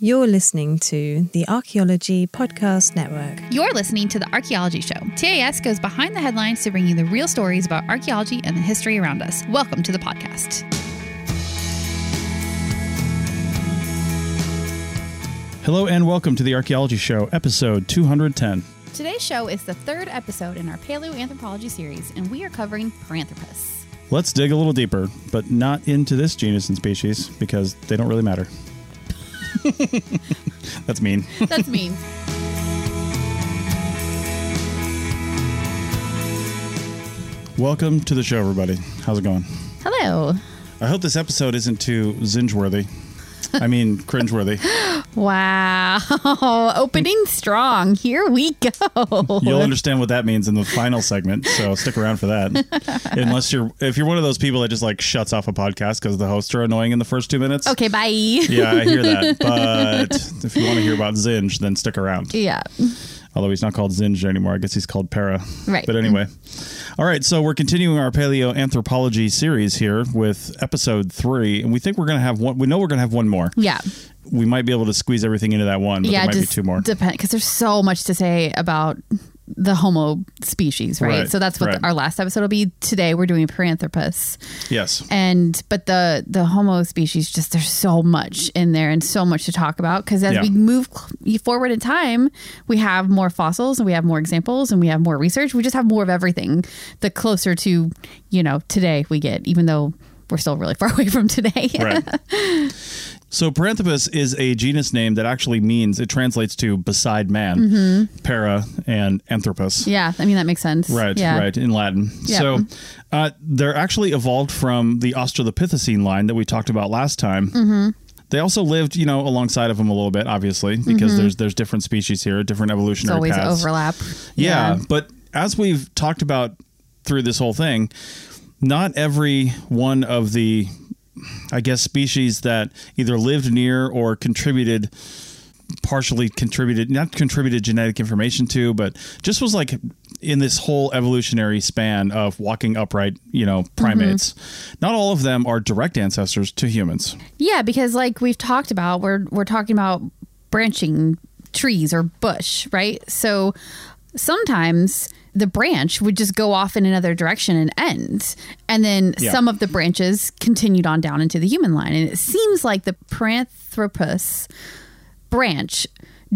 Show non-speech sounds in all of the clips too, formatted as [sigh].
You're listening to the Archaeology Podcast Network. You're listening to The Archaeology Show. TAS goes behind the headlines to bring you the real stories about archaeology and the history around us. Welcome to the podcast. Hello and welcome to the Archaeology Show, episode 210. Today's show is the third episode in our paleoanthropology series, and we are covering Paranthropus. Let's dig a little deeper, but not into this genus and species because they don't really matter. [laughs] That's mean. That's mean. Welcome to the show, everybody. How's it going? Hello. I hope this episode isn't too zinj-worthy. I mean, cringeworthy. [laughs] Wow. [laughs] Opening strong. Here we go. You'll understand what that means in the final segment, so stick around for that. [laughs] Unless you're, if you're one of those people that just like shuts off a podcast because the hosts are annoying in the first two minutes. Okay, bye. Yeah, I hear that. But if you want to hear about Zinj, then stick around. Yeah. Although he's not called Zinj anymore. I guess he's called Para. Right. But anyway. All right. So we're continuing our paleoanthropology series here with episode three. And we think we're going to have one. We know we're going to have one more. Yeah. We might be able to squeeze everything into that one, but yeah, there might just be two more. Depend because there's so much to say about the Homo species, right? Right, so that's what right. our last episode will be. Today we're doing Paranthropus, yes. and but the the Homo species just there's so much in there and so much to talk about because as Yeah. we move forward in time, we have more fossils and we have more examples and we have more research. We just have more of everything. The closer to you know today we get, even though we're still really [laughs] far away from today. Right. [laughs] So Paranthropus is a genus name that actually means it translates to beside man, para and anthropus. Mm-hmm. yeah, I mean that makes sense. Right, Yeah. right, in Latin. Yeah. So uh, they're actually evolved from the Australopithecine line that we talked about last time. Mm-hmm. They also lived, you know, alongside of them a little bit, obviously, because there's there's different species here, different evolutionary Mm-hmm. always paths. overlap. Yeah, but as we've talked about through this whole thing, not every one of the, I guess, species that either lived near or contributed, partially contributed, not contributed genetic information to, but just was like in this whole evolutionary span of walking upright, you know, mm-hmm. primates. Not all of them are direct ancestors to humans. Yeah, because like we've talked about, we're we're talking about branching trees or bush, right? So sometimes the branch would just go off in another direction and end. And then Yeah. some of the branches continued on down into the human line. And it seems like the Paranthropus branch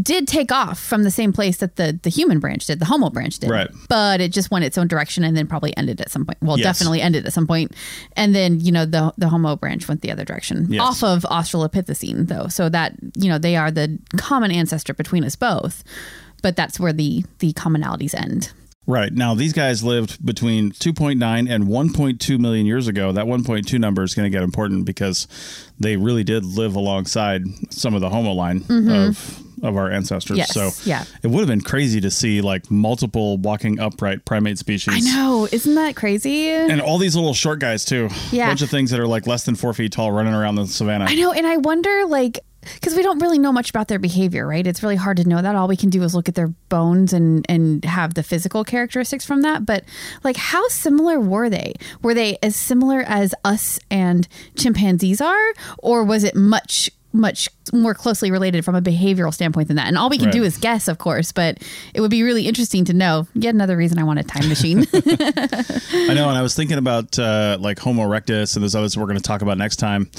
did take off from the same place that the, the human branch did, the Homo branch did. Right. But it just went its own direction and then probably ended at some point. Well, Yes. definitely ended at some point. And then, you know, the the Homo branch went the other direction. Yes. Off of Australopithecine though. So that, you know, they are the common ancestor between us both. But that's where the the commonalities end. Right. Now, these guys lived between 2.9 and 1.2 million years ago. That 1.2 number is going to get important because they really did live alongside some of the Homo line of of our ancestors. Mm-hmm. Yes, So yeah. it would have been crazy to see like multiple walking upright primate species. I know. Isn't that crazy? And all these little short guys too. Yeah. A bunch of things that are like less than four feet tall running around the savannah. I know, and I wonder, like, because we don't really know much about their behavior, right? It's really hard to know that. All we can do is look at their bones and and have the physical characteristics from that. But like, how similar were they? Were they as similar as us and chimpanzees are, or was it much? much more closely related from a behavioral standpoint than that and all we can do is guess of course but it would be really interesting to know yet another reason i want a time machine [laughs] I know, and I was thinking about uh, like Homo erectus and those others we're going to talk about next time.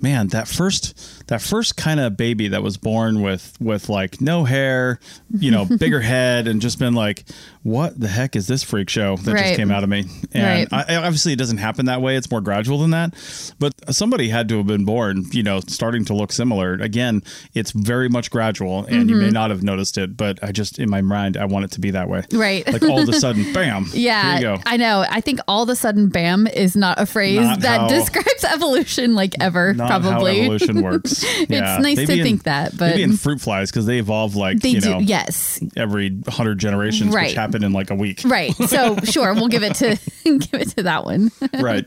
Man, that first that first kind of baby that was born with with like no hair, you know, [laughs] bigger head, and just been like, what the heck is this freak show that Right. just came out of me? And Right. I, obviously, it doesn't happen that way. It's more gradual than that. But somebody had to have been born, you know, starting to look similar. Again, it's very much gradual, and you may mm-hmm. not have noticed it, but I just in my mind, I want it to be that way. Right. Like all of a sudden, [laughs] bam. Yeah, Here you go. I know. I think all of a sudden, "bam" is not a phrase Not that how- [laughs] describes evolution like ever. Not Probably. how evolution [laughs] works. Yeah, it's nice to in- think that, but maybe in fruit flies because they evolve like they you do. know yes, every hundred generations, Right. which happen in like a week. right. So [laughs] sure, we'll give it to [laughs] give it to that one. Right.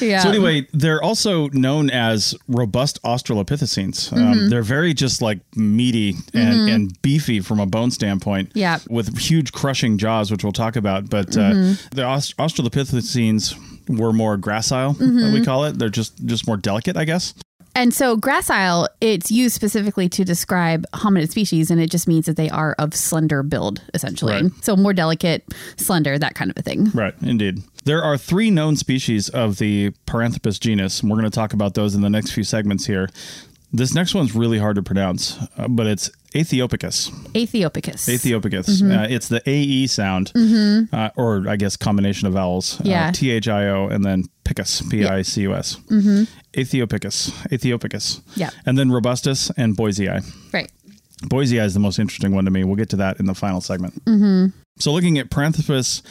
yeah. So anyway, they're also known as robust Australopithecines. Mm-hmm. Um, they're very just like meaty and, and beefy from a bone standpoint. Yeah. With huge crushing jaws, which we'll talk about. But Mm-hmm. uh, the Aust- Australopithecines were more gracile, Mm-hmm. we call it. They're just just more delicate, I guess. And so gracile, it's used specifically to describe hominid species, and it just means that they are of slender build, essentially. Right. So more delicate, slender, that kind of a thing. Right, indeed. There are three known species of the Paranthropus genus, and we're going to talk about those in the next few segments here. This next one's really hard to pronounce, uh, but it's Aethiopicus. Aethiopicus. Aethiopicus. Mm-hmm. Uh, it's the AE sound, uh, or I guess combination of vowels. Yeah. Uh, T H I O and then picus, P I C U S. Aethiopicus. Aethiopicus. Mm-hmm. Yeah. And then robustus and boisei. right. Boisei is the most interesting one to me. We'll get to that in the final segment. Mm-hmm. So, looking at Paranthropus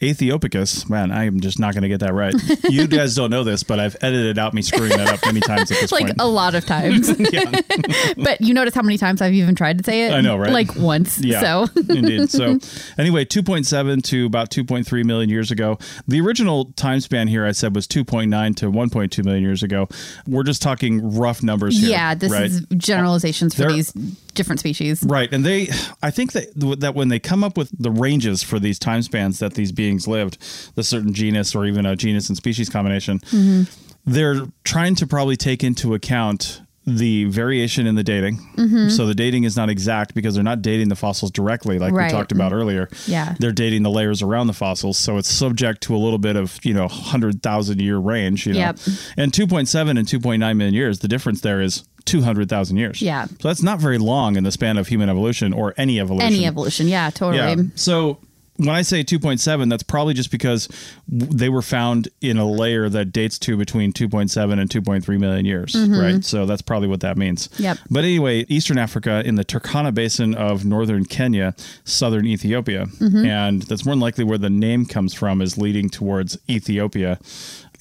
aethiopicus, man, I am just not going to get that right. [laughs] you guys don't know this, but I've edited out me screwing that up many times at this [laughs] Like point. a lot of times. [laughs] but you notice how many times I've even tried to say it? I know, right? Like once. Yeah, So indeed. So, anyway, 2.7 to about 2.3 million years ago. The original time span here I said was 2.9 to 1.2 million years ago. We're just talking rough numbers here. yeah, this right? is generalizations for There- these different species. Right, and they, I think that that when they come up with the ranges for these time spans that these beings lived, the certain genus or even a genus and species combination, Mm-hmm. they're trying to probably take into account the variation in the dating. Mm-hmm. So the dating is not exact because they're not dating the fossils directly, like Right. we talked about earlier. Yeah. they're dating the layers around the fossils, so it's subject to a little bit of you know hundred thousand year range. You know, Yep. and two point seven and two point nine million years. The difference there is. 200,000 years. Yeah. So that's not very long in the span of human evolution or any evolution. Any evolution. Yeah, totally. Yeah. So when I say 2.7, that's probably just because they were found in a layer that dates to between 2.7 and 2.3 million years, right? So that's probably what that means. Mm-hmm. Yep. But anyway, Eastern Africa in the Turkana Basin of northern Kenya, southern Ethiopia, Mm-hmm. and that's more than likely where the name comes from, is leading towards Ethiopia,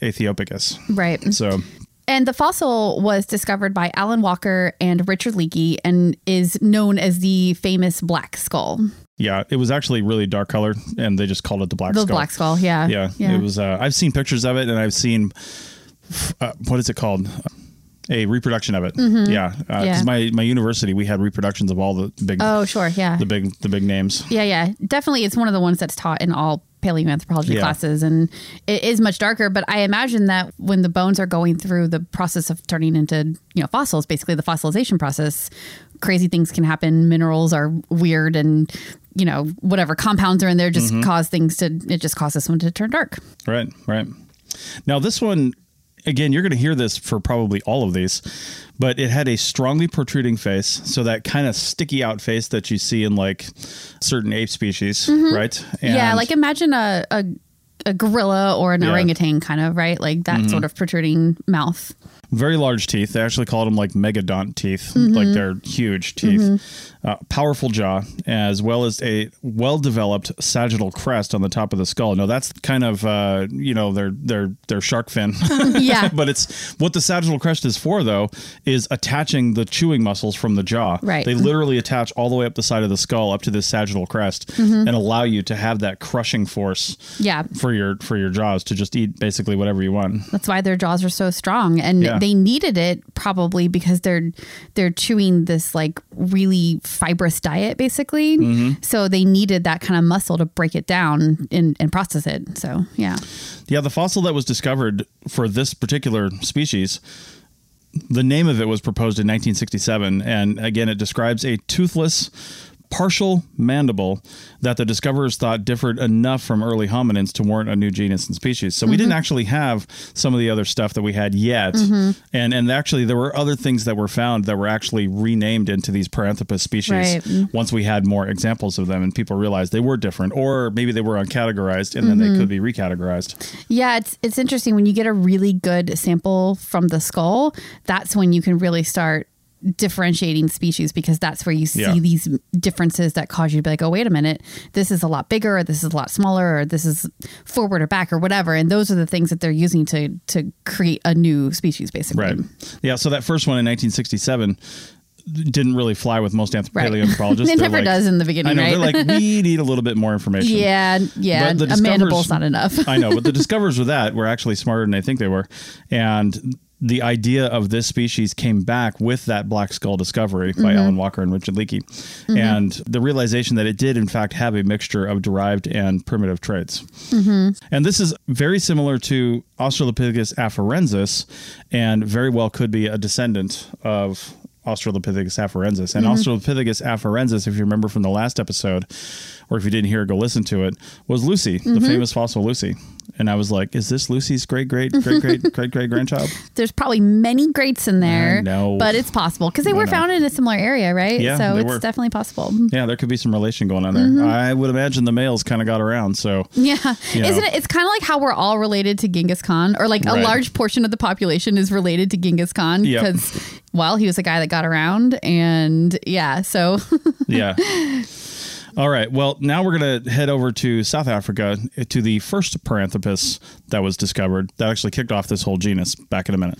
Aethiopicus. Right. So And the fossil was discovered by Alan Walker and Richard Leakey and is known as the famous black skull. Yeah, it was actually really dark color, and they just called it the black The skull. black skull, yeah. yeah, it was uh, i've seen pictures of it and i've seen uh, what is it called a reproduction of it yeah because Mm-hmm. Yeah. my my university we had reproductions of all the big Oh, sure, yeah. the big the big names Yeah, yeah. Definitely it's one of the ones that's taught in all paleoanthropology Yeah. classes and it is much darker, but I imagine that when the bones are going through the process of turning into, you know, fossils, basically the fossilization process, crazy things can happen. Minerals are weird and you know, whatever compounds are in there just Mm-hmm. cause things to it just causes one to turn dark. right right now this one again you're going to hear this for probably all of these but it had a strongly protruding face so that kind of sticky out face that you see in like certain ape species right Mm-hmm. yeah, And- like imagine a, a a gorilla or an Yeah. orangutan kind of, right? Like that sort of protruding mouth. Very large teeth. They actually called them like megadont teeth, Mm-hmm. like they're huge teeth. Uh, powerful jaw, as well as a well-developed sagittal crest on the top of the skull. No, that's kind of uh, you know their their their shark fin. [laughs] Yeah. [laughs] but it's what the sagittal crest is for, though, is attaching the chewing muscles from the jaw. Right. They literally attach all the way up the side of the skull up to this sagittal crest and allow you to have that crushing force Mm-hmm. Yeah. for your for your jaws to just eat basically whatever you want. That's why their jaws are so strong, and Yeah. They needed it probably because they're they're chewing this like really fibrous diet, basically. Mm-hmm. So they needed that kind of muscle to break it down and, and process it. So yeah, Yeah, the fossil that was discovered for this particular species, the name of it was proposed in 1967. And again, it describes a toothless, partial mandible that the discoverers thought differed enough from early hominins to warrant a new genus and species. So we didn't mm-hmm. actually have some of the other stuff that we had yet. Mm-hmm. And and actually there were other things that were found that were actually renamed into these Paranthropus species Right. Mm-hmm. once we had more examples of them and people realized they were different or maybe they were uncategorized and then they could be recategorized. yeah. It's it's interesting when you get a really good sample from the skull. That's when you can really start differentiating species because that's where you see Yeah. these differences that cause you to be like, oh, wait a minute, this is a lot bigger, or this is a lot smaller, or this is forward or back, or whatever. And those are the things that they're using to to create a new species, basically. Right. Yeah. So that first one in 1967 didn't really fly with most anthrop- Right. paleontologists. [laughs] It never like- does in the beginning, I know. right? They're like, we [laughs] need a little bit more information. Yeah, yeah. But the A mandible's not enough. [laughs] I know, but the discoverers with that were actually smarter than I think they were. And the idea of this species came back with that black skull discovery by Mm-hmm. Alan Walker and Richard Leakey. And the realization that it did, in fact, have a mixture of derived and primitive traits. Mm-hmm. And this is very similar to Australopithecus afarensis and very well could be a descendant of Australopithecus afarensis. And Australopithecus afarensis, if you remember from the last episode, or if you didn't hear go listen to it, was Lucy, the famous fossil Lucy. And I was like, is this Lucy's great, great, great, great, [laughs] great, great grandchild? There's probably many greats in there, know. but it's possible because they were know. found in a similar area, right? Yeah, so it's were. definitely possible. Yeah, there could be some relation going on there. Mm-hmm. I would imagine the males kind of got around. So Yeah, You isn't it? It's kind of like how we're all related to Genghis Khan, or like a large portion of the population is related to Genghis Khan Yep. because, well, he was a guy that got around, and yeah, so yeah. [laughs] All right. Well, now we're going to head over to South Africa eh, to the first Paranthropus that was discovered that actually kicked off this whole genus back in a minute.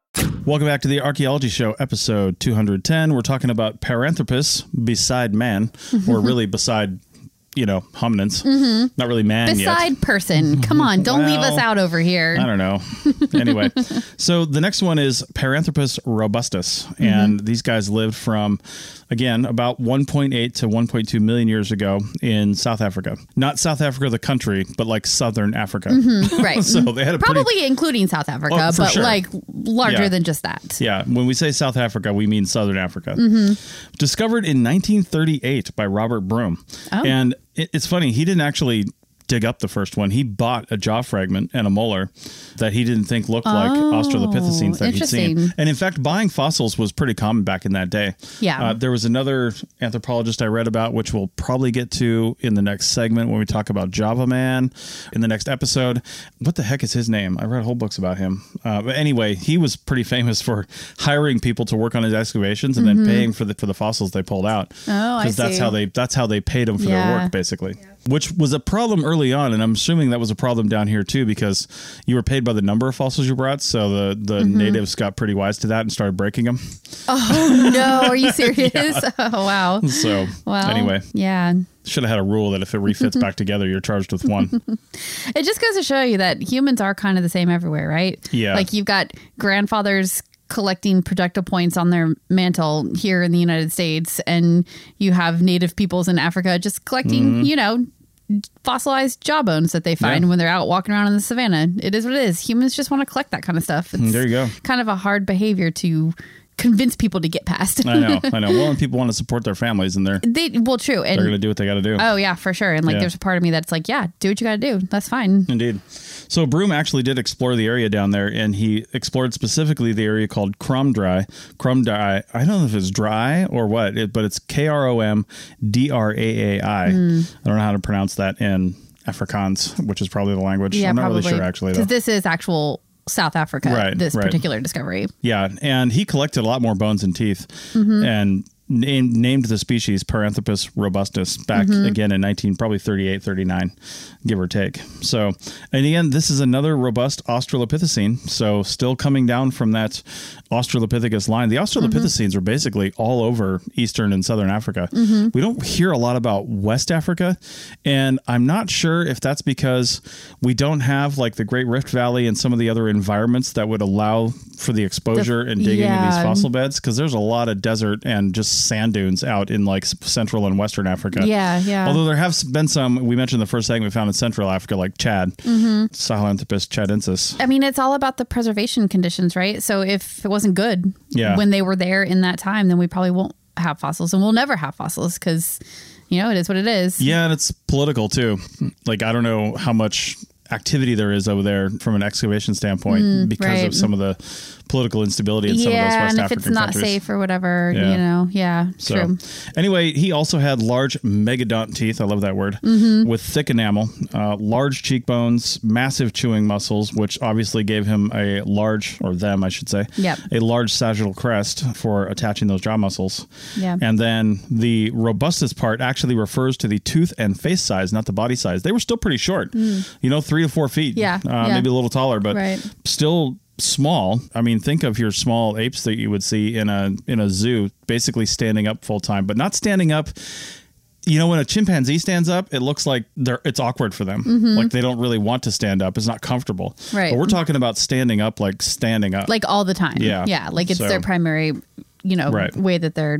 Welcome back to the Archaeology Show, episode 210. We're talking about Paranthropus beside man, or [laughs] really beside, you know, hominins. Not really man yet. beside person. Come on, don't leave us out over here. I don't know. [laughs] anyway, so the next one is Paranthropus robustus, Mm-hmm. and these guys lived from, again, about 1.8 to 1.2 million years ago in South Africa. Not South Africa, the country, but like Southern Africa. [laughs] right. so they had a pretty Probably including South Africa, Oh, but sure. like larger Yeah. than just that. Yeah, when we say South Africa, we mean Southern Africa. Mm-hmm. Discovered in 1938 by Robert Broom. Oh. And it's funny, he didn't actually dig up the first one. He bought a jaw fragment and a molar that he didn't think looked like Australopithecines that he'd seen. Oh. And in fact, buying fossils was pretty common back in that day. Yeah. Uh, there was another anthropologist I read about, which we'll probably get to in the next segment when we talk about Java Man in the next episode. What the heck is his name? I read whole books about him. Uh, but anyway, he was pretty famous for [laughs] hiring people to work on his excavations and then paying for the for the fossils they pulled out. Mm-hmm. Oh, I that's how they that's how they paid them for Yeah. their work, basically. Which was a problem early on, and I'm assuming that was a problem down here too, because you were paid by the number of fossils you brought. So the the Mm-hmm. natives got pretty wise to that and started breaking them. Oh no, are you [laughs] serious? Oh wow. So Well, anyway, yeah. should have had a rule that if it refits back together, you're charged with one. [laughs] It just goes to show you that humans are kind of the same everywhere, right? Yeah. Like you've got grandfathers collecting projectile points on their mantle here in the United States, and you have native peoples in Africa just collecting, mm-hmm. you know, fossilized jawbones that they find. Yeah. when they're out walking around in the savannah. It is what it is. Humans just want to collect that kind of stuff. It's there you go. kind of a hard behavior to convince people to get past. I know, I know. Well, [laughs] and people want to support their families, and they're they well, true, and they're going to do what they got to do. Oh yeah, for sure. And like Yeah. there's a part of me that's like, yeah, do what you got to do. That's fine. Indeed. So Broom actually did explore the area down there, and he explored specifically the area called Kromdraai. Kromdraai. I don't know if it's dry or what, it, but it's K R O M D R A A I. Hmm. I don't know how to pronounce that in Afrikaans, which is probably the language. Yeah, I'm not probably. really sure actually. Because this is actual South Africa. Right, This right. particular discovery. Yeah, and he collected a lot more bones and teeth, Mm-hmm. and named, named the species Paranthropus robustus back Mm-hmm. again in 19, probably 38, 39, give or take. So, and again, this is another robust Australopithecine. So, still coming down from that Australopithecus line. The Australopithecines are basically all over Eastern and Southern Africa. We don't hear a lot about West Africa. And I'm not sure if that's because we don't have like the Great Rift Valley and some of the other environments that would allow for the exposure and digging in these fossil beds because there's a lot of desert and just sand dunes out in like central and western Africa. Yeah, yeah. Although there have been some, we mentioned the first thing we found in Central Africa, like Chad, Mm-hmm. Sahelanthropus chadensis. I mean, it's all about the preservation conditions, right? So if it wasn't good Yeah. when they were there in that time, then we probably won't have fossils and we'll never have fossils because, you know, it is what it is. Yeah, and it's political too. Like I don't know how much activity there is over there from an excavation standpoint because Mm, right. of some of the political instability in some of those yeah, West and if it's not countries. safe or whatever, Yeah. you know, yeah, So, true. anyway, he also had large megadont teeth. I love that word. Mm-hmm. With thick enamel, uh, large cheekbones, massive chewing muscles, which obviously gave him a large, or them, I should say, Yep. a large sagittal crest for attaching those jaw muscles. Yeah. And then the robustus part actually refers to the tooth and face size, not the body size. They were still pretty short, you know, three to four feet. Yeah, Uh, yeah. Maybe a little taller, but Right. still small. I mean, think of your small apes that you would see in a in a zoo, basically standing up full time, but not standing up. You know, when a chimpanzee stands up, it looks like they're it's awkward for them. Like they don't really want to stand up. It's not comfortable. Mm-hmm. Right. But we're talking about standing up, like standing up. Like all the time. Yeah. Yeah. Like it's So- their primary, you know, Right. way that they're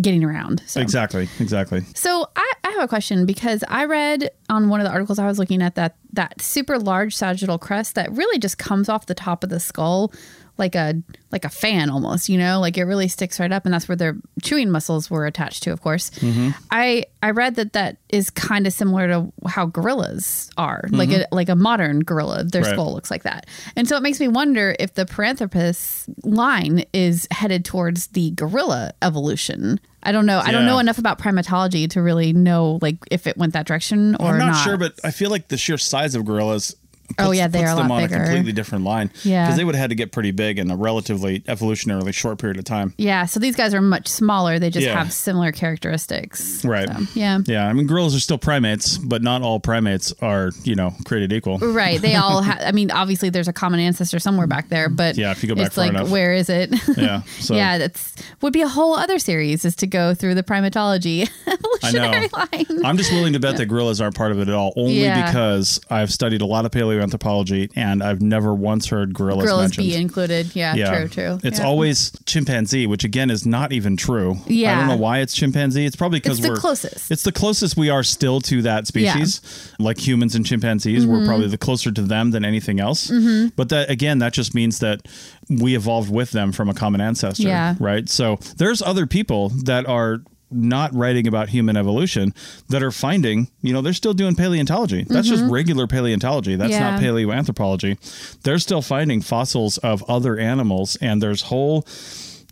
getting around. So. exactly, exactly. So I have a question because I read on one of the articles I was looking at that that super large sagittal crest that really just comes off the top of the skull like a like a fan almost, you know, like it really sticks right up, and that's where their chewing muscles were attached to, of course. Mm-hmm. I I read that that is kind of similar to how gorillas are, like mm-hmm. a like a modern gorilla. Their Right. skull looks like that, and so it makes me wonder if the Paranthropus line is headed towards the gorilla evolution. I don't know. I don't know enough about primatology to really know like if it went that direction or I'm not, sure, but I feel like the sheer size of gorillas. Oh, yeah, they puts are a lot on bigger. a completely different line. Yeah. because they would have had to get pretty big in a relatively evolutionarily short period of time. yeah. So these guys are much smaller. They just Yeah. have similar characteristics. Right. So, yeah. Yeah, I mean, gorillas are still primates, but not all primates are, you know, created equal. Right. They all [laughs] have, I mean, obviously there's a common ancestor somewhere back there, but Yeah, if you go back it's far like, enough. where is it? [laughs] Yeah, [laughs] so yeah, that's would be a whole other series is to go through the primatology I evolutionary know. line. I'm just willing to bet that gorillas aren't part of it at all, only Yeah. because I've studied a lot of paleoanthropology and I've never once heard gorillas, Gorillas mentioned. be included. Yeah, yeah, true, true. It's Yeah. always chimpanzee, which again is not even true. Yeah, I don't know why it's chimpanzee. It's probably because we're the closest. It's the closest we are still to that species. Like humans and chimpanzees, Mm-hmm. we're probably the closer to them than anything else. But that again, that just means that we evolved with them from a common ancestor. Yeah. Right. So there's other people that are not writing about human evolution that are finding, you know, they're still doing paleontology. That's just regular paleontology. That's not Mm-hmm. Paleoanthropology. They're still finding fossils of other animals and there's whole,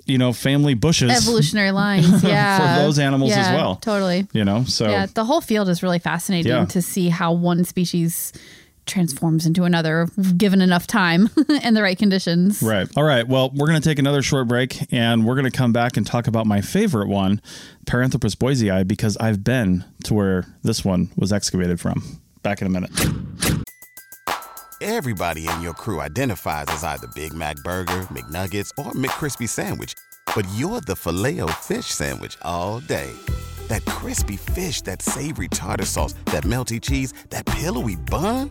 you know, family bushes. evolutionary [laughs] lines. Yeah. For those animals as well. Totally. You know, so Yeah, the whole field is really fascinating Yeah. to see how one species transforms into another given enough time [laughs] and the right conditions. Right. All right. Well, we're going to take another short break and we're going to come back and talk about my favorite one, Paranthropus boisei, because I've been to where this one was excavated from. Back in a minute. Everybody in your crew identifies as either Big Mac Burger, McNuggets, or McCrispy Sandwich. But you're the filet fish Sandwich all day. That crispy fish, that savory tartar sauce, that melty cheese, that pillowy bun.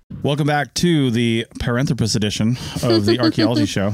Welcome back to the Paranthropus edition of the [laughs] Archaeology Show.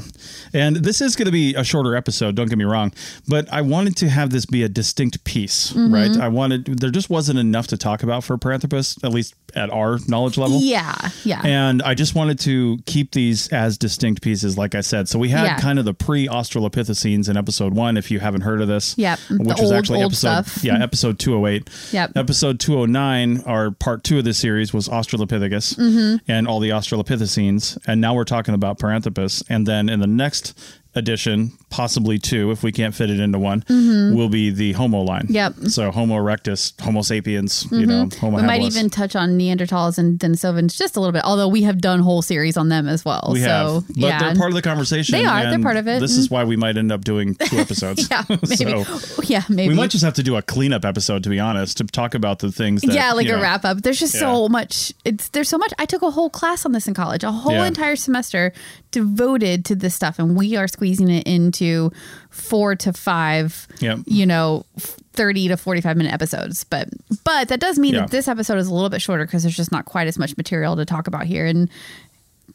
And this is going to be a shorter episode, don't get me wrong, but I wanted to have this be a distinct piece, Mm-hmm. right? I wanted, there just wasn't enough to talk about for Paranthropus, at least at our knowledge level. Yeah, yeah. And I just wanted to keep these as distinct pieces, like I said. So we had Yeah. kind of the pre Australopithecines in episode one, if you haven't heard of this. Yep, the Which was old, actually old episode, stuff. yeah, episode 208. Yep. Episode 209, our part two of this series, was Australopithecus Mm-hmm. And all the Australopithecines. And now we're talking about Paranthropus. And then in the next edition, possibly two, if we can't fit it into one, will be the Homo line. Mm-hmm. Yep. Mm-hmm. So Homo erectus, Homo sapiens, you know, Homo we might even touch on Neanderthals and Denisovans just a little bit, although we have done whole series on them as well. We so, have, but yeah. they're part of the conversation. They are. They're part of it. This is why we might end up doing two [laughs] episodes. yeah, [laughs] maybe. so [laughs] yeah, maybe. we might just have to do a cleanup episode, to be honest, to talk about the things. That, yeah, like a know, wrap up. There's just Yeah. so much. It's there's so much. I took a whole class on this in college, a whole Yeah. entire semester devoted to this stuff, and we are squeezing it into four to five. Yep. You know. 30 to 45 minute episodes but but that does mean Yeah. that this episode is a little bit shorter because there's just not quite as much material to talk about here and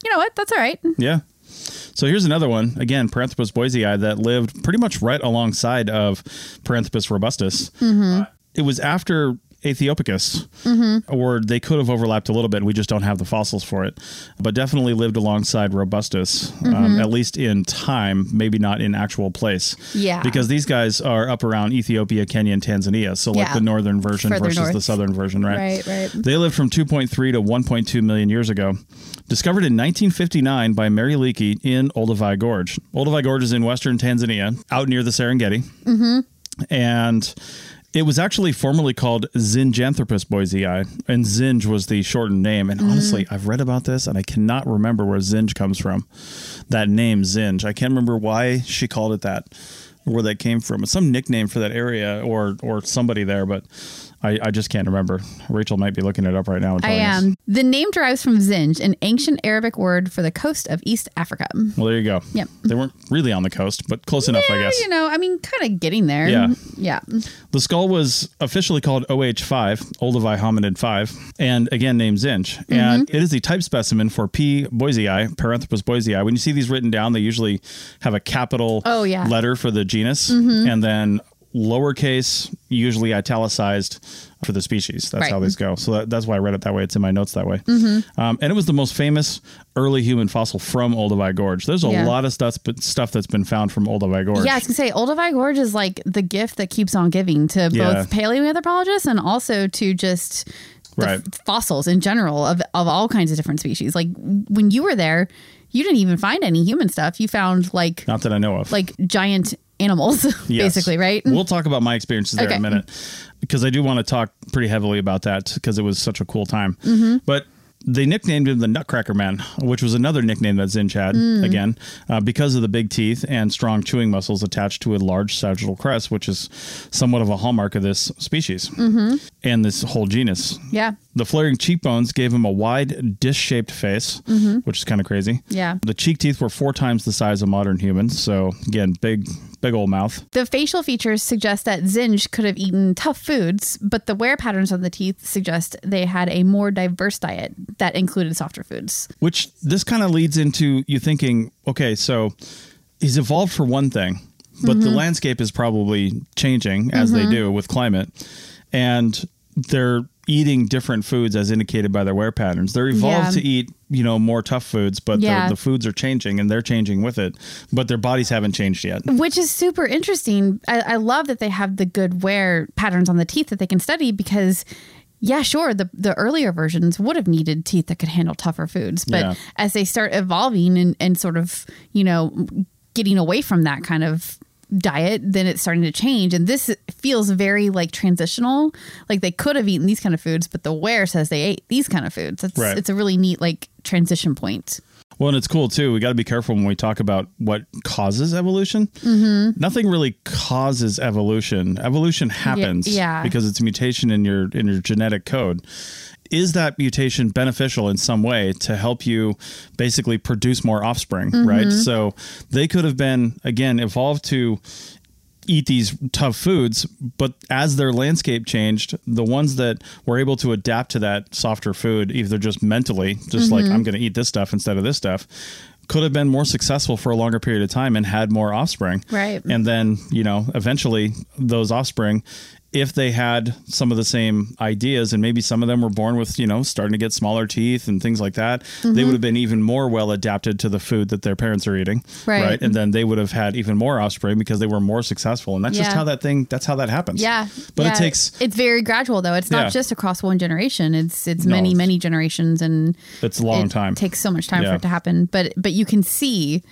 you know what that's all right Yeah. So here's another one. Again, Paranthropus boisei that lived pretty much right alongside of Paranthropus robustus. Mm-hmm. Uh, it was after Aethiopicus, or they could have overlapped a little bit. We just don't have the fossils for it, but definitely lived alongside Robustus, Mm-hmm. um, at least in time, maybe not in actual place. Yeah. Because these guys are up around Ethiopia, Kenya, and Tanzania. So like Yeah. the northern version Further versus the southern version, right? Right, right. They lived from 2.3 to 1.2 million years ago. Discovered in 1959 by Mary Leakey in Olduvai Gorge. Olduvai Gorge is in western Tanzania, out near the Serengeti. Mm-hmm. And it was actually formerly called Zinjanthropus boisei, and Zinj was the shortened name. And honestly, mm. I've read about this, and I cannot remember where Zinj comes from. That name, Zinj. I can't remember why she called it that, where that came from. It's some nickname for that area or or somebody there, but I, I just can't remember. Rachel might be looking it up right now. And I telling us. am. The name derives from Zinj, an ancient Arabic word for the coast of East Africa. Well, there you go. Yep. They weren't really on the coast, but close enough, I guess. You know, I mean, kind of getting there. Yeah. Yeah. The skull was officially called OH5, Olduvai hominid 5, and again named Zinj. And Mm-hmm. it is the type specimen for P. boisei, Paranthropus boisei. When you see these written down, they usually have a capital Oh, yeah. Mm-hmm. letter for the genus and then lowercase, usually italicized for the species. That's Right. how these go. So that, that's why I read it that way. It's in my notes that way. Mm-hmm. Um, and it was the most famous early human fossil from Olduvai Gorge. There's a Yeah. lot of stuff, stuff that's been found from Olduvai Gorge. Yeah, I was gonna say Olduvai Gorge is like the gift that keeps on giving to Yeah. both paleoanthropologists and also to just the Right. f- fossils in general of of all kinds of different species. Like when you were there, you didn't even find any human stuff. You found like Not that I know of. like giant animals, [laughs] Yes. basically, right? We'll talk about my experiences there in a minute because I do want to talk pretty heavily about that because it was such a cool time. Mm-hmm. But they nicknamed him the Nutcracker Man, which was another nickname that Zinj had, Mm. again, uh, because of the big teeth and strong chewing muscles attached to a large sagittal crest, which is somewhat of a hallmark of this species Mm-hmm. and this whole genus. yeah. The flaring cheekbones gave him a wide, dish shaped face, which is kind of crazy. Mm-hmm. Yeah. The cheek teeth were four times the size of modern humans. So, again, big, big old mouth. The facial features suggest that Zinj could have eaten tough foods, but the wear patterns on the teeth suggest they had a more diverse diet that included softer foods. Which this kind of leads into you thinking, okay, so he's evolved for one thing, but the landscape is probably changing as they do with climate. And they're eating different foods as indicated by their wear patterns. They're evolved Yeah. to eat, you know, more tough foods, but Yeah. the, the foods are changing and they're changing with it, but their bodies haven't changed yet. Which is super interesting. I, I love that they have the good wear patterns on the teeth that they can study because, yeah, sure, the, the earlier versions would have needed teeth that could handle tougher foods. But Yeah. as they start evolving and, and sort of, you know, getting away from that kind of diet, then it's starting to change. And this feels very like transitional. Like they could have eaten these kind of foods, but the wear says they ate these kind of foods. It's, Right. it's a really neat like transition point. Well, and it's cool too. We got to be careful when we talk about what causes evolution. Mm-hmm. Nothing really causes evolution. Evolution happens yeah. because it's a mutation in your in your genetic code. Is that mutation beneficial in some way to help you basically produce more offspring? Right. So they could have been again evolved to eat these tough foods. But as their landscape changed, the ones that were able to adapt to that softer food, either just mentally, just like Mm-hmm. I'm going to eat this stuff instead of this stuff, could have been more successful for a longer period of time and had more offspring. Right. And then, you know, eventually those offspring, if they had some of the same ideas and maybe some of them were born with, you know, starting to get smaller teeth and things like that, Mm-hmm. they would have been even more well adapted to the food that their parents are eating. Right. And then they would have had even more offspring because they were more successful. And that's just how that thing, that's how that happens. Yeah. But Yeah. it takes, It's very gradual though. It's not Yeah. just across one generation. It's it's No, many many generations and it's a long time. Takes so much time Yeah. for it to happen. But but you can see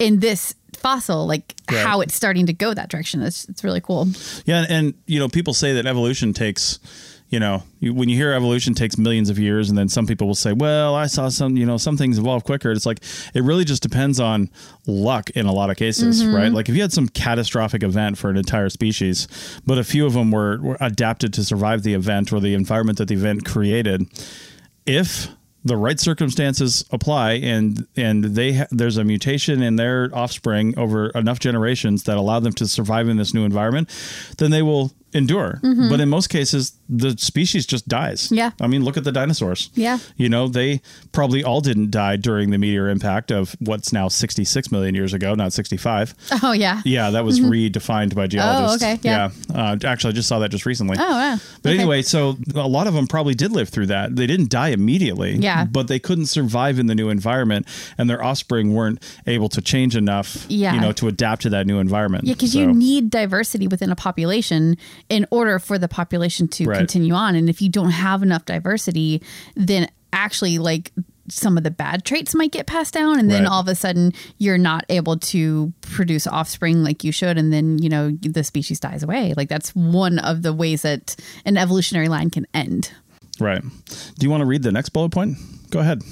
in this fossil like Right. how it's starting to go that direction. It's it's really cool. Yeah, and you know, people say that evolution takes, you know, you, when you hear evolution takes millions of years, and then some people will say, "Well, I saw some, you know, some things evolve quicker." It's like it really just depends on luck in a lot of cases, mm-hmm. right? Like if you had some catastrophic event for an entire species, but a few of them were, were adapted to survive the event or the environment that the event created, if the right circumstances apply and and they ha- there's a mutation in their offspring over enough generations that allow them to survive in this new environment then they will endure but in most cases the species just dies Mm-hmm. Yeah. i mean look at the dinosaurs Yeah. you know they probably all didn't die during the meteor impact of what's now 66 million years ago not 65 [laughs] Oh yeah. yeah that was redefined by geologists okay, yeah. Uh, actually i just saw that just recently Oh wow. but Okay. anyway, so a lot of them probably did live through that. They didn't die immediately. Yeah. But they couldn't survive in the new environment and their offspring weren't able to change enough, Yeah. you know, to adapt to that new environment. Yeah, because So- you need diversity within a population in order for the population to Right. continue on. And if you don't have enough diversity, then actually, like some of the bad traits might get passed down, and then Right. all of a sudden you're not able to produce offspring like you should, and then you know the species dies away. Like that's one of the ways that an evolutionary line can end. Right. Do you want to read the next bullet point? Go ahead.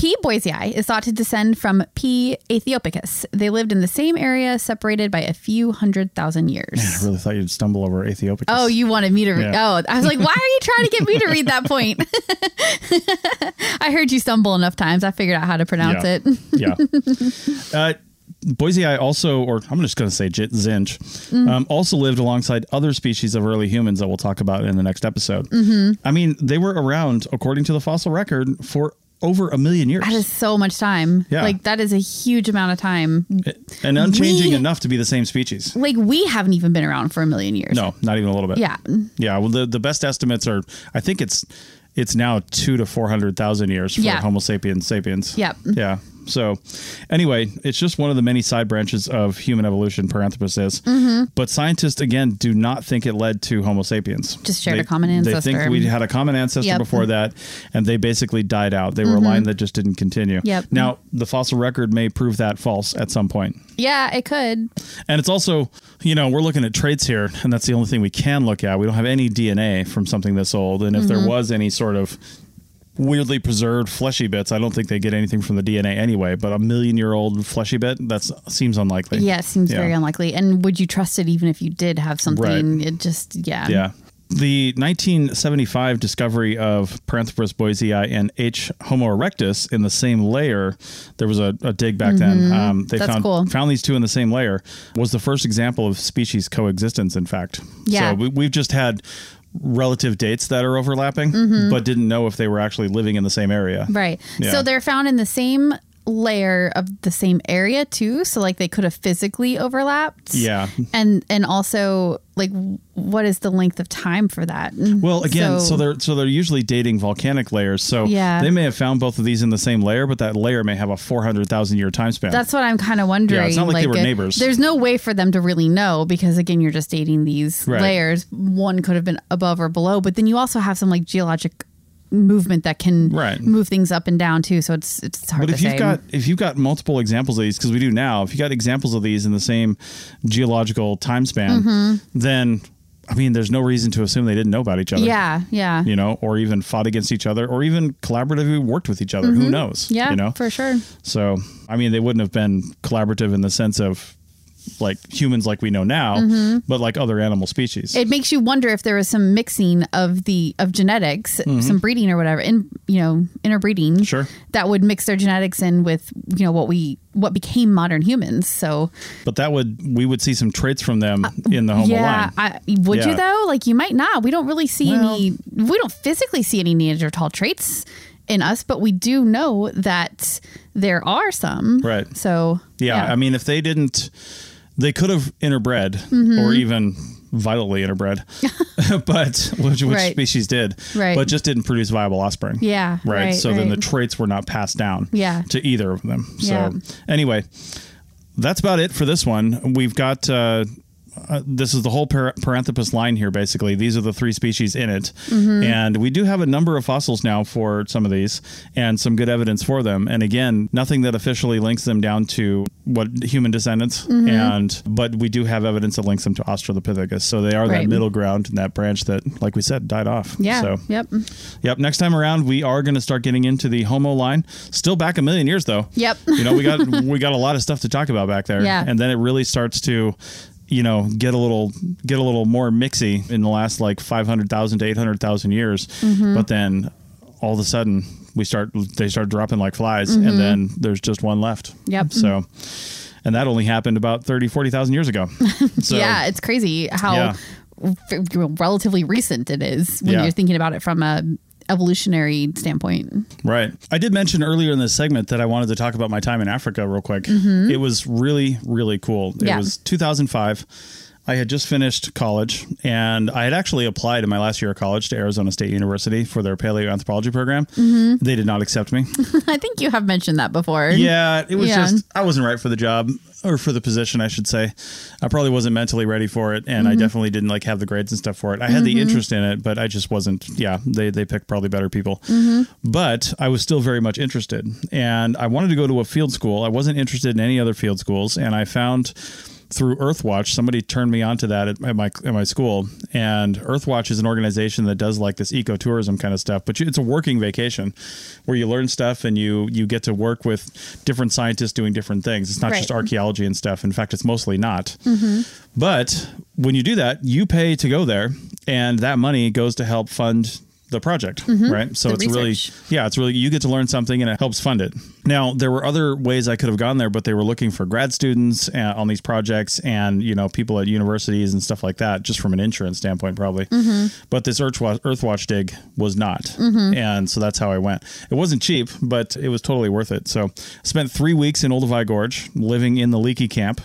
P. boisei is thought to descend from P. aethiopicus. They lived in the same area, separated by a few hundred thousand years. I really thought you'd stumble over Aethiopicus. Oh, you wanted me to read? Yeah. Oh, I was like, why are you trying to get me to read that point? [laughs] I heard you stumble enough times. I figured out how to pronounce Yeah. it. yeah. [laughs] Uh, Boise, I also, or I'm just going to say Zinj, Mm. um, also lived alongside other species of early humans that we'll talk about in the next episode. Mm-hmm. I mean, they were around, according to the fossil record, for over a million years. That is so much time. Yeah. Like that is a huge amount of time. and unchanging We- enough to be the same species. Like we haven't even been around for a million years. No, not even a little bit. Yeah. Yeah. Well, the, the best estimates are, I think it's, it's now two to 400,000 years for Yeah. Homo sapiens sapiens. Yep. Yeah. So, anyway, it's just one of the many side branches of human evolution, Paranthropus is. Mm-hmm. But scientists, again, do not think it led to Homo sapiens. Just shared They- a common ancestor. They think we had a common ancestor Yep. before that, and they basically died out. They were a line that just didn't continue. Mm-hmm. Yep. Now, the fossil record may prove that false at some point. Yeah, it could. And it's also, you know, we're looking at traits here, and that's the only thing we can look at. We don't have any DNA from something this old. And if Mm-hmm. there was any sort of weirdly preserved fleshy bits, I don't think they get anything from the DNA anyway. But a million year old fleshy bit, that seems unlikely. Yeah, it seems Yeah. very unlikely. And would you trust it even if you did have something? Right. It just yeah. Yeah. The 1975 discovery of Paranthropus boisei and H. Homo erectus in the same layer, there was a, a dig back then. Um, they Mm-hmm. That's found cool. found these two in the same layer. Was the first example of species coexistence. In fact, Yeah. So we, we've just had relative dates that are overlapping, but didn't know if they were actually living in the same area. Mm-hmm. Right. Yeah. So they're found in the same layer of the same area too. So like they could have physically overlapped. Yeah. And and also like what is the length of time for that? Well, again, so, they're so they're usually dating volcanic layers. So Yeah. they may have found both of these in the same layer, but that layer may have a 400,000 year time span. That's what I'm kind of wondering. Yeah, it's not like they were uh, neighbors. There's no way for them to really know because again, you're just dating these Right. layers. One could have been above or below, but then you also have some like geologic movement that can Right. move things up and down too. So it's it's hard But to if you've say. got if you've got multiple examples of these, because we do now, if you got examples of these in the same geological time span, Mm-hmm. then I mean, there's no reason to assume they didn't know about each other. yeah, yeah. You know, or even fought against each other, or even collaboratively worked with each other. Who knows? Mm-hmm. Yeah, You know. for sure. So, I mean, they wouldn't have been collaborative in the sense of like humans like we know now, but like other animal species. Mm-hmm. it makes you wonder if there was some mixing of the of genetics, some breeding or whatever, in you know interbreeding, Mm-hmm. Sure. that would mix their genetics in with you know what we what became modern humans. So but that would we would see some traits from them in the Homo Uh, yeah, line. I, would Yeah. you though? Like you might not. We don't really see Well- any. We don't physically see any Neanderthal traits in us, but we do know that there are some. Right. So Yeah, I mean, if they didn't, they could have interbred Mm-hmm. or even violently interbred, [laughs] [laughs] but which, which Right. species did, Right. but just didn't produce viable offspring. Yeah, right. right, so then the traits were not passed down. Yeah. to either of them. Yeah. So anyway, that's about it for this one. We've got. Uh, uh, this is the whole par- Paranthropus line here, basically. These are the three species in it. Mm-hmm. And we do have a number of fossils now for some of these and some good evidence for them. And again, nothing that officially links them down to what human descendants. Mm-hmm. And but we do have evidence that links them to Australopithecus. So they are that middle ground in that branch that, like we said, died off. yeah. So Yep. Yep. Next time around, we are going to start getting into the Homo line. Still back a million years though. Yep. You know, we got [laughs] we got a lot of stuff to talk about back there. Yeah. And then it really starts to, you know, get a little get a little more mixy in the last like five hundred thousand to eight hundred thousand years. Mm-hmm. But then all of a sudden we start they start dropping like flies, and then there's just one left. Mm-hmm. Yep. So. And that only happened about 30, 40,000 years ago. [laughs] So, yeah, it's crazy how Yeah. f- relatively recent it is when Yeah. you're thinking about it from a evolutionary standpoint. Right. I did mention earlier in this segment that I wanted to talk about my time in Africa real quick. It was really, really cool. It Mm-hmm. Yeah. was 2005. I had just finished college and I had actually applied in my last year of college to Arizona State University for their paleoanthropology program. Mm-hmm. They did not accept me. [laughs] I think you have mentioned that before. yeah, it was Yeah. just, I wasn't right for the job or for the position, I should say. I probably wasn't mentally ready for it and I Mm-hmm. definitely didn't like have the grades and stuff for it. I had the interest in it, but I just wasn't, yeah, they, they picked probably better people. Mm-hmm. But I was still very much interested and I wanted to go to a field school. I wasn't interested in any other field schools and I found through Earthwatch, somebody turned me on to that at, my at my school. And Earthwatch is an organization that does like this ecotourism kind of stuff, but you, it's a working vacation where you learn stuff and you you get to work with different scientists doing different things. It's not just archaeology and stuff. In fact, it's mostly not. Mm-hmm. But when you do that, you pay to go there, and that money goes to help fund the project, mm-hmm. right? So The it's research. really yeah, it's really you get to learn something and it helps fund it. Now there were other ways I could have gone there, but they were looking for grad students uh, on these projects and you know people at universities and stuff like that, just from an insurance standpoint, probably. But this Earthwatch, Earthwatch dig was not, and so that's how I went. It wasn't cheap, but it was totally worth it. So I spent three weeks in Olduvai Gorge, living in the Leakey Camp,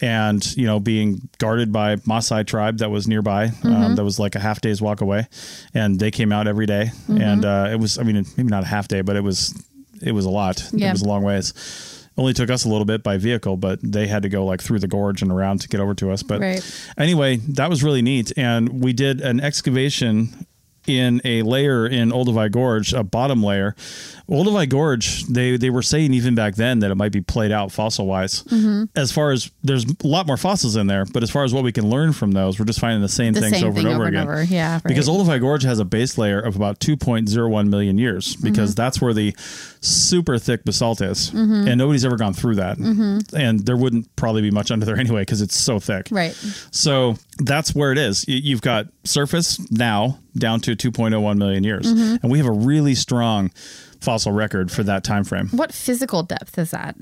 and you know being guarded by Maasai tribe that was nearby. Um, that was like a half day's walk away, and they came out every day. and uh, it was I mean maybe not a half day, but it was it was a lot. Yeah. It was a long ways. Only took us a little bit by vehicle, but they had to go like through the gorge and around to get over to us. But Right. anyway, that was really neat, and we did an excavation in a layer in Olduvai Gorge, a bottom layer. Olduvai Gorge, they they were saying even back then that it might be played out fossil wise. Mm-hmm. As far as there's a lot more fossils in there, but as far as what we can learn from those, we're just finding the same The things same over thing and over over and again. over. Yeah, right. Because Olduvai Gorge has a base layer of about 2.01 million years, because Mm-hmm. that's where the super thick basalt is, and nobody's ever gone through that, and there wouldn't probably be much under there anyway because it's so thick. Right. So that's where it is. You've got surface now down to 2.01 million years, Mm-hmm. and we have a really strong fossil record for that time frame. What physical depth is that?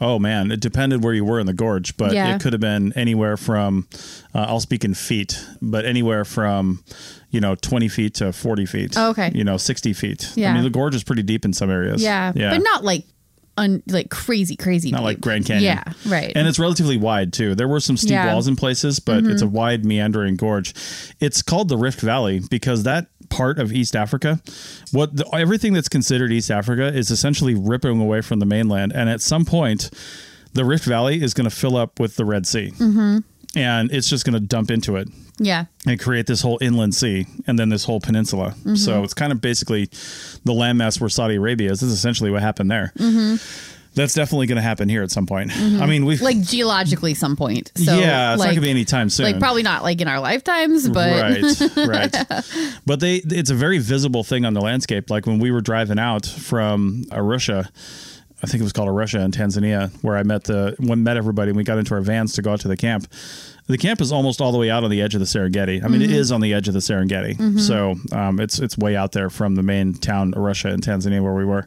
Oh man, it depended where you were in the gorge, but Yeah. it could have been anywhere from uh, I'll speak in feet, but anywhere from you know 20 feet to 40 feet. Oh, okay. You know 60 feet. I Yeah. mean the gorge is pretty deep in some areas. Yeah, Yeah. but not like un, like crazy, crazy. Not like. Grand Canyon. Yeah, right. And it's relatively wide too. There were some steep Yeah. Mm-hmm. walls in places, but it's a wide meandering gorge. It's called the Rift Valley because that part of East Africa, what the, everything that's considered East Africa is essentially ripping away from the mainland, and at some point, the Rift Valley is going to fill up with the Red Sea, Mm-hmm. And it's just going to dump into it yeah, and create this whole inland sea and then this whole peninsula. Mm-hmm. So it's kind of basically the landmass where Saudi Arabia is. This is essentially what happened there. That's definitely going to happen here at some point. I mean, we've Mm-hmm. like geologically, some point. So yeah, it's like, not gonna be anytime soon. Like probably not like in our lifetimes, but right, [laughs] right. But they, it's a very visible thing on the landscape. Like when we were driving out from Arusha, I think it was called Arusha in Tanzania, where I met the when met everybody. and We got into our vans to go out to the camp. The camp is almost all the way out on the edge of the Serengeti. I mean, it is on the edge of the Serengeti, so um, it's it's way out there from the main town, Arusha in Tanzania, where we were,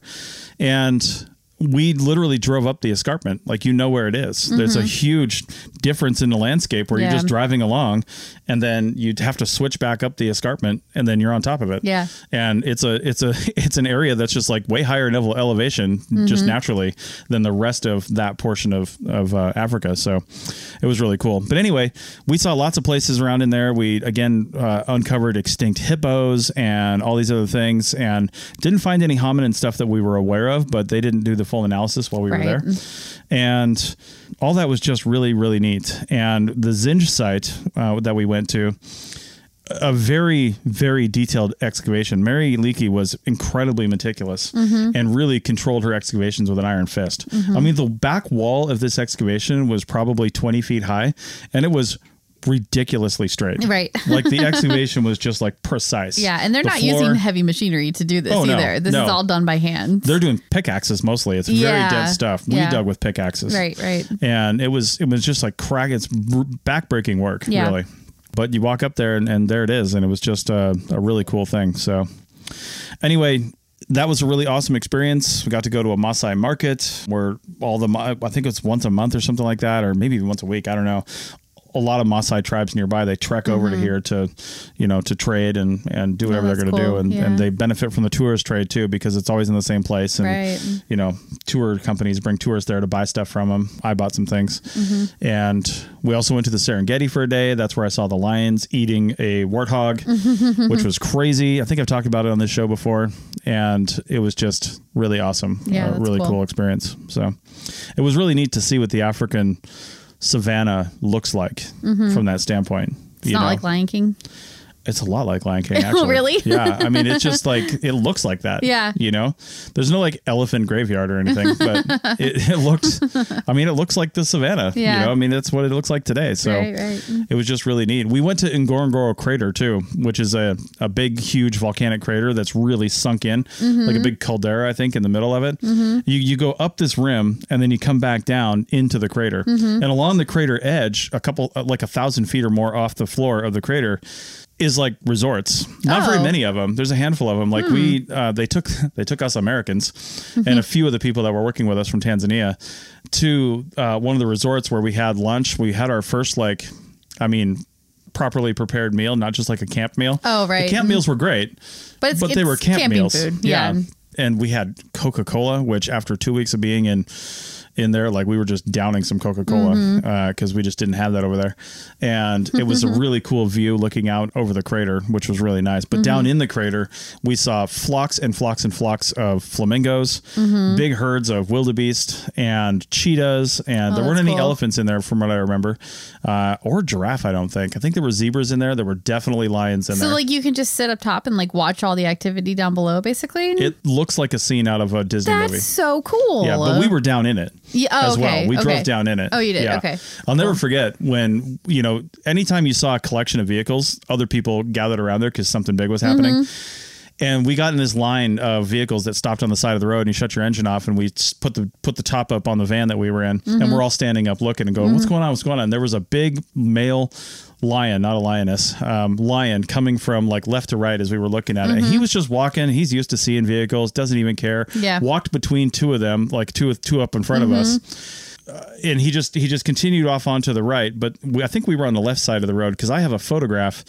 and we literally drove up the escarpment like you know where it is. There's a huge difference in the landscape where you're just driving along and then you'd have to switch back up the escarpment and then you're on top of it. Yeah. And it's a it's a [laughs] it's an area that's just like way higher level elevation just naturally than the rest of that portion of of uh, Africa. So it was really cool. But anyway, we saw lots of places around in there. We again uh, uncovered extinct hippos and all these other things and didn't find any hominin stuff that we were aware of, but they didn't do the full analysis while we were there. And all that was just really, really neat. And the Zinj site uh, that we went to, a very, very detailed excavation. Mary Leakey was incredibly meticulous and really controlled her excavations with an iron fist. I mean, the back wall of this excavation was probably 20 feet high, and it was ridiculously straight. Right. [laughs] like the [laughs] excavation was just like precise. Yeah, and they're The not floor- using heavy machinery to do this Oh, no, either. This no. is all done by hand. They're doing pickaxes mostly. It's very Yeah, dead stuff. We yeah. dug with pickaxes. Right, right. And it was it was just like crack. It's backbreaking work, Yeah. really. But you walk up there and, and there it is, and it was just a, a really cool thing. So, anyway, that was a really awesome experience. We got to go to a Maasai market where all the I think it's once a month or something like that, or maybe even once a week. I don't know. A lot of Maasai tribes nearby they trek over to here to, you know, to trade and and do whatever they're Mm-hmm. going to do, and, Yeah. and they benefit from the tourist trade too because it's always in the same place, and Right. you know, tour companies bring tourists there to buy stuff from them. I bought some things. Mm-hmm. And we also went to the Serengeti for a day. That's where I saw the lions eating a warthog, [laughs] which was crazy. I think I've talked about it on this show before. And it was just really awesome. Yeah, that's really cool. cool experience. So it was really neat to see what the African savannah looks like from that standpoint. Mm-hmm. It's not like Lion King. It's a lot like Lion [laughs] King, actually. Really? Yeah. I mean, it's just [laughs] like it looks like that. Yeah. You know, there's no like elephant graveyard or anything, but [laughs] it, it looked. I mean, it looks like the savannah. Yeah. You know, I mean, that's what it looks like today. So Right, right. it was just really neat. We went to Ngorongoro Crater too, which is a a big, huge volcanic crater that's really sunk in, Mm-hmm. like a big caldera, I think, in the middle of it. You you go up this rim and then you come back down into the crater, Mm-hmm. and along the crater edge, a couple uh, like a thousand feet or more off the floor of the crater is like resorts. Not very Oh. many of them. There's a handful of them. Like we, uh, they took [laughs] they took us Americans and a few of the people that were working with us from Tanzania to uh, one of the resorts where we had lunch. We had our first like, I mean, properly prepared meal, not just like a camp meal. Oh, right. The camp meals were great, But it's- they were camp meals. food. Yeah. And we had Coca Cola, which after two weeks of being in in there, like we were just downing some Coca Cola Mm-hmm. because we just didn't have that over there. And it was a really cool view looking out over the crater, which was really nice. But down Mm-hmm. in the crater, we saw flocks and flocks and flocks of flamingos, Mm-hmm. big herds of wildebeest and cheetahs, and there weren't Oh, any cool. elephants in there from what I remember, uh, or giraffe. I don't think. I think there were zebras in there. There were definitely lions in So there. So, like you can just sit up top and like watch all the activity down below, basically. it looks like a scene out of a Disney That's movie. so cool. Yeah, but we were down in it Yeah, oh, as well. okay, We okay. drove down in it. Oh, you did? Yeah. Okay. I'll never forget when, you know, anytime you saw a collection of vehicles, other people gathered around there because something big was happening. Mm-hmm. And we got in this line of vehicles that stopped on the side of the road and you shut your engine off and we put the put the top up on the van that we were in Mm-hmm. and we're all standing up looking and going, What's going on? What's going on? And there was a big male lion, not a lioness, um, lion coming from like left to right as we were looking at it. And he was just walking. He's used to seeing vehicles, doesn't even care. Mm-hmm. Yeah. Walked between two of them, like two two up in front of us Uh, and he just he just continued off onto the right but we, i think we were on the left side of the road because i have a photograph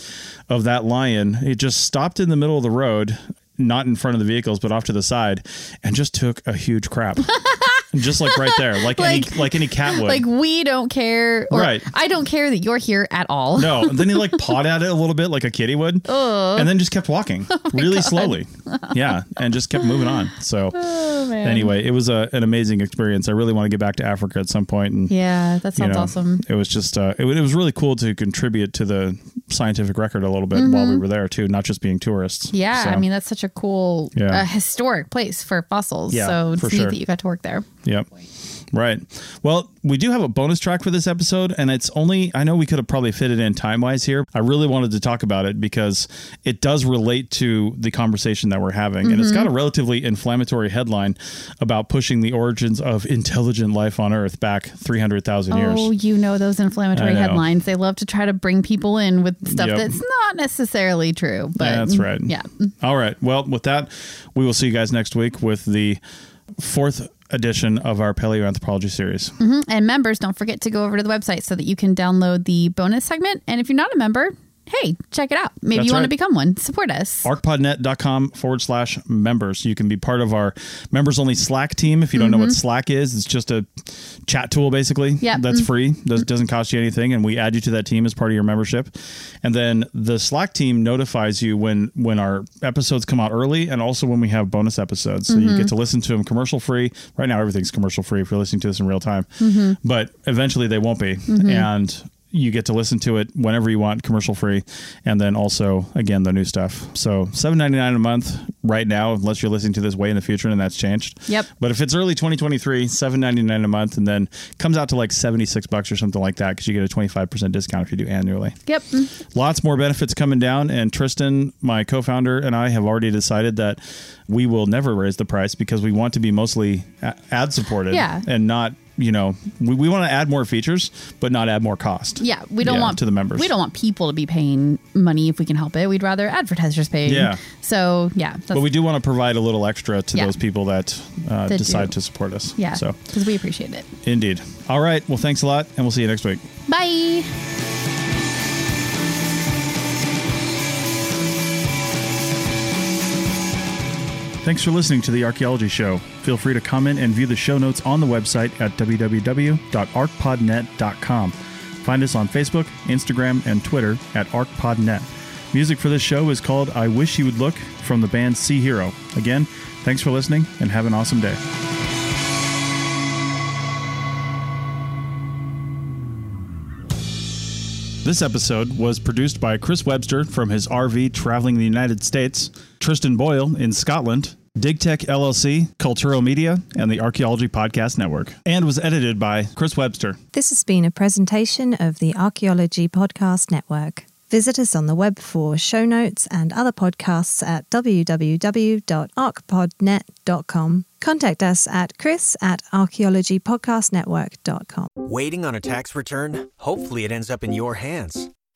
of that lion. It just stopped in the middle of the road not in front of the vehicles but off to the side and just took a huge crap [laughs] just like right there like, [laughs] Like- any like any cat would like we don't care. Or Right. I don't care that you're here at all. no and then he like [laughs] pawed at it a little bit like a kitty would and then just kept walking [laughs] Oh really slowly yeah and just kept moving on so Oh, anyway it was a, an amazing experience i really want to get back to africa at some point and Yeah, that you sounds know, awesome. It was just uh, it, it was really cool to contribute to the scientific record a little bit while we were there too, not just being tourists. Mm-hmm. Yeah, So, I mean that's such a cool, Yeah. uh, historic place for fossils. Yeah, so it's neat sure. that you got to work there. Yep. Right. Well, we do have a bonus track for this episode, and it's only, I know we could have probably fit it in time wise here. I really wanted to talk about it because it does relate to the conversation that we're having. And it's mm-hmm. got a relatively inflammatory headline about pushing the origins of intelligent life on Earth back 300,000 years. Oh, you know those inflammatory know. headlines. They love to try to bring people in with stuff Yep. that's not necessarily true. But Yeah, that's right. Yeah. All right. Well, with that, we will see you guys next week with the fourth edition of our paleoanthropology series. Mhm. And members, don't forget to go over to the website so that you can download the bonus segment. And if you're not a member, hey, check it out. Maybe That's you want right. to become one. Support us. archpodnet.com forward slash members. You can be part of our members only Slack team. If you don't know what mm-hmm. Slack is, it's just a chat tool basically. Yeah. That's mm-hmm. free. Does, doesn't cost you anything. And we add you to that team as part of your membership. And then the Slack team notifies you when, when our episodes come out early and also when we have bonus episodes. So you mm-hmm. get to listen to them commercial free. Right now, everything's commercial free if you're listening to this in real time. But eventually they won't be. And you get to listen to it whenever you want, commercial free, and then also again the new stuff. So seven ninety nine a month right now, unless you're listening to this way in the future and that's changed. Yep. But if it's early 2023, seven ninety nine a month, and then comes out to like seventy six bucks or something like that because you get a twenty five percent discount if you do annually. Yep. Mm-hmm. Lots more benefits coming down, and Tristan, my co-founder, and I have already decided that we will never raise the price because we want to be mostly ad supported, Yeah. and not. You know, we, we want to add more features, but not add more cost. Yeah, we don't Yeah, want to the members. We don't want people to be paying money if we can help it. We'd rather advertisers pay. Yeah. So yeah, that's, But we do want to provide a little extra to Yeah. those people that uh, That decide do. to support us. yeah, So, because we appreciate it. indeed. All right. Well, thanks a lot, and we'll see you next week. Bye. Thanks for listening to The Archaeology Show. Feel free to comment and view the show notes on the website at www.archpodnet.com. Find us on Facebook, Instagram, and Twitter at ArchPodNet. Music for this show is called I Wish You Would Look from the band Sea Hero. Again, thanks for listening and have an awesome day. This episode was produced by Chris Webster from his RV traveling the United States, Tristan Boyle in Scotland, DigTech LLC, Cultural Media, and the Archaeology Podcast Network, and was edited by Chris Webster. This has been a presentation of the Archaeology Podcast Network. Visit us on the web for show notes and other podcasts at www.archpodnet.com. Contact us at chris at archaeologypodcastnetwork.com. Waiting on a tax return? Hopefully, it ends up in your hands.